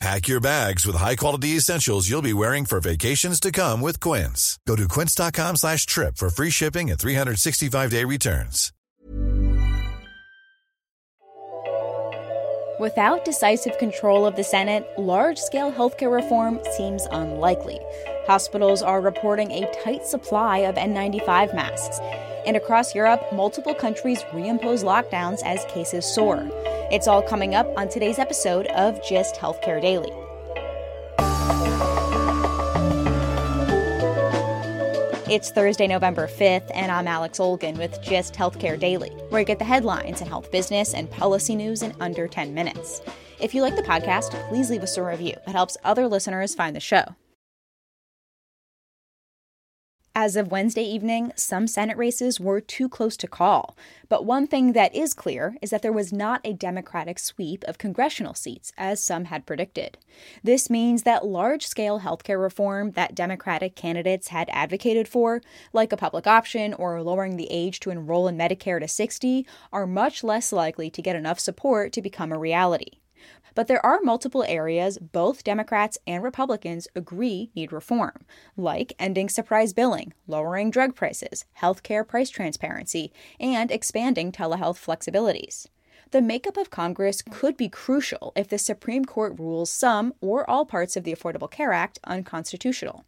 Pack your bags with high-quality essentials you'll be wearing for vacations to come with Quince. Go to quince.com slash trip for free shipping and 365-day returns. Without decisive control of the Senate, large-scale healthcare reform seems unlikely. Hospitals are reporting a tight supply of N95 masks. And across Europe, multiple countries reimpose lockdowns as cases soar. It's all coming up on today's episode of GIST Healthcare Daily. It's Thursday, November 5th, and I'm Alex Olgin with GIST Healthcare Daily, where you get the headlines and health business and policy news in under 10 minutes. If you like the podcast, please leave us a review. It helps other listeners find the show. As of Wednesday evening, some Senate races were too close to call. But one thing that is clear is that there was not a Democratic sweep of congressional seats, as some had predicted. This means that large scale healthcare reform that Democratic candidates had advocated for, like a public option or lowering the age to enroll in Medicare to 60, are much less likely to get enough support to become a reality. But there are multiple areas both Democrats and Republicans agree need reform, like ending surprise billing, lowering drug prices, healthcare price transparency, and expanding telehealth flexibilities. The makeup of Congress could be crucial if the Supreme Court rules some or all parts of the Affordable Care Act unconstitutional.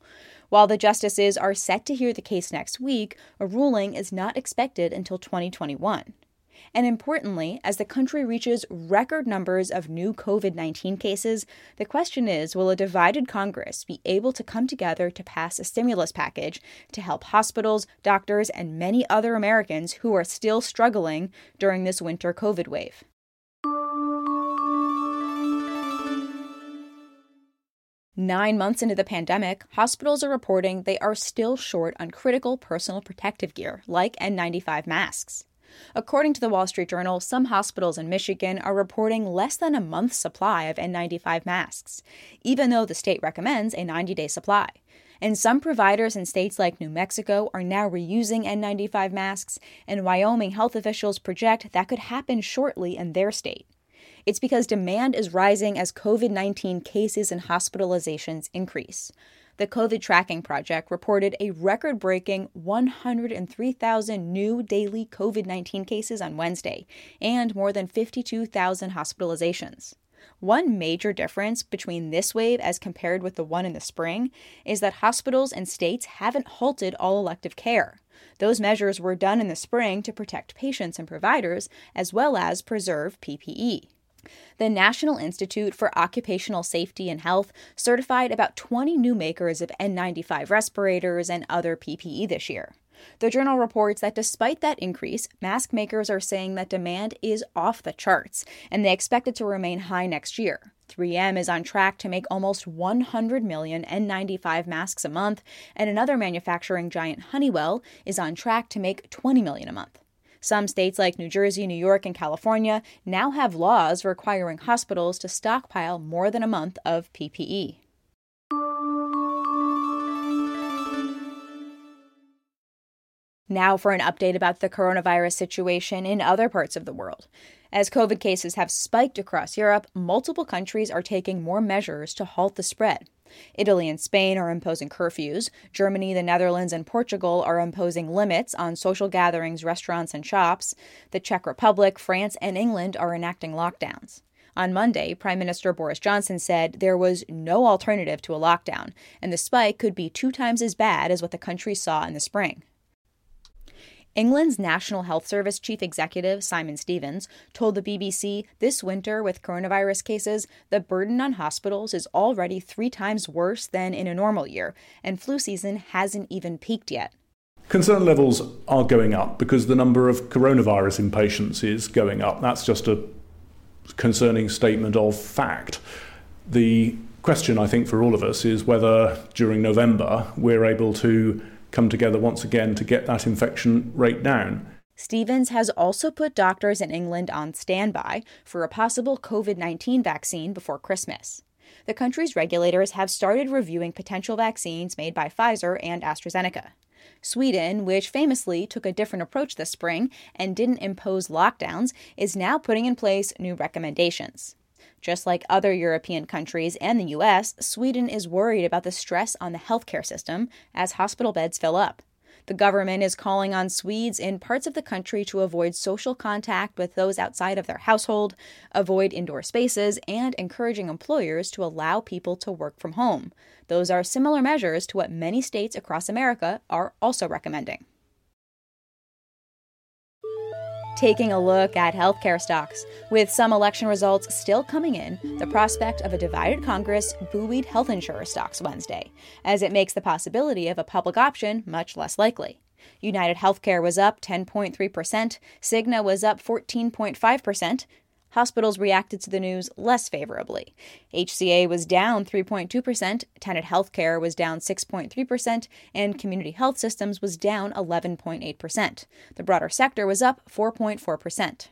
While the justices are set to hear the case next week, a ruling is not expected until 2021. And importantly, as the country reaches record numbers of new COVID 19 cases, the question is will a divided Congress be able to come together to pass a stimulus package to help hospitals, doctors, and many other Americans who are still struggling during this winter COVID wave? Nine months into the pandemic, hospitals are reporting they are still short on critical personal protective gear like N95 masks. According to the Wall Street Journal, some hospitals in Michigan are reporting less than a month's supply of N95 masks, even though the state recommends a 90 day supply. And some providers in states like New Mexico are now reusing N95 masks, and Wyoming health officials project that could happen shortly in their state. It's because demand is rising as COVID 19 cases and hospitalizations increase the COVID Tracking Project reported a record breaking 103,000 new daily COVID 19 cases on Wednesday and more than 52,000 hospitalizations. One major difference between this wave as compared with the one in the spring is that hospitals and states haven't halted all elective care. Those measures were done in the spring to protect patients and providers as well as preserve PPE. The National Institute for Occupational Safety and Health certified about 20 new makers of N95 respirators and other PPE this year. The journal reports that despite that increase, mask makers are saying that demand is off the charts, and they expect it to remain high next year. 3M is on track to make almost 100 million N95 masks a month, and another manufacturing giant, Honeywell, is on track to make 20 million a month. Some states like New Jersey, New York, and California now have laws requiring hospitals to stockpile more than a month of PPE. Now, for an update about the coronavirus situation in other parts of the world. As COVID cases have spiked across Europe, multiple countries are taking more measures to halt the spread. Italy and Spain are imposing curfews. Germany, the Netherlands, and Portugal are imposing limits on social gatherings, restaurants, and shops. The Czech Republic, France, and England are enacting lockdowns. On Monday, Prime Minister Boris Johnson said there was no alternative to a lockdown, and the spike could be two times as bad as what the country saw in the spring. England's National Health Service chief executive, Simon Stevens, told the BBC this winter with coronavirus cases, the burden on hospitals is already three times worse than in a normal year, and flu season hasn't even peaked yet. Concern levels are going up because the number of coronavirus inpatients is going up. That's just a concerning statement of fact. The question, I think, for all of us is whether during November we're able to come together once again to get that infection rate down. Stevens has also put doctors in England on standby for a possible COVID 19 vaccine before Christmas. The country's regulators have started reviewing potential vaccines made by Pfizer and AstraZeneca. Sweden, which famously took a different approach this spring and didn't impose lockdowns, is now putting in place new recommendations. Just like other European countries and the US, Sweden is worried about the stress on the healthcare system as hospital beds fill up. The government is calling on Swedes in parts of the country to avoid social contact with those outside of their household, avoid indoor spaces, and encouraging employers to allow people to work from home. Those are similar measures to what many states across America are also recommending. Taking a look at healthcare stocks. With some election results still coming in, the prospect of a divided Congress buoyed health insurer stocks Wednesday, as it makes the possibility of a public option much less likely. United Healthcare was up 10.3%, Cigna was up 14.5%, hospitals reacted to the news less favorably. HCA was down 3.2%, Tenet Healthcare was down 6.3%, and Community Health Systems was down 11.8%. The broader sector was up 4.4%.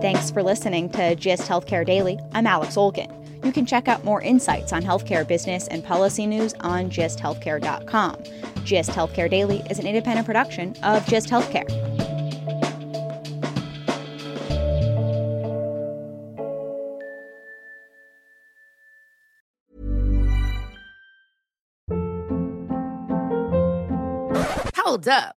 Thanks for listening to GIST Healthcare Daily. I'm Alex Olgin. You can check out more insights on healthcare business and policy news on gisthealthcare.com. GIST Healthcare Daily is an independent production of GIST Healthcare. Hold up.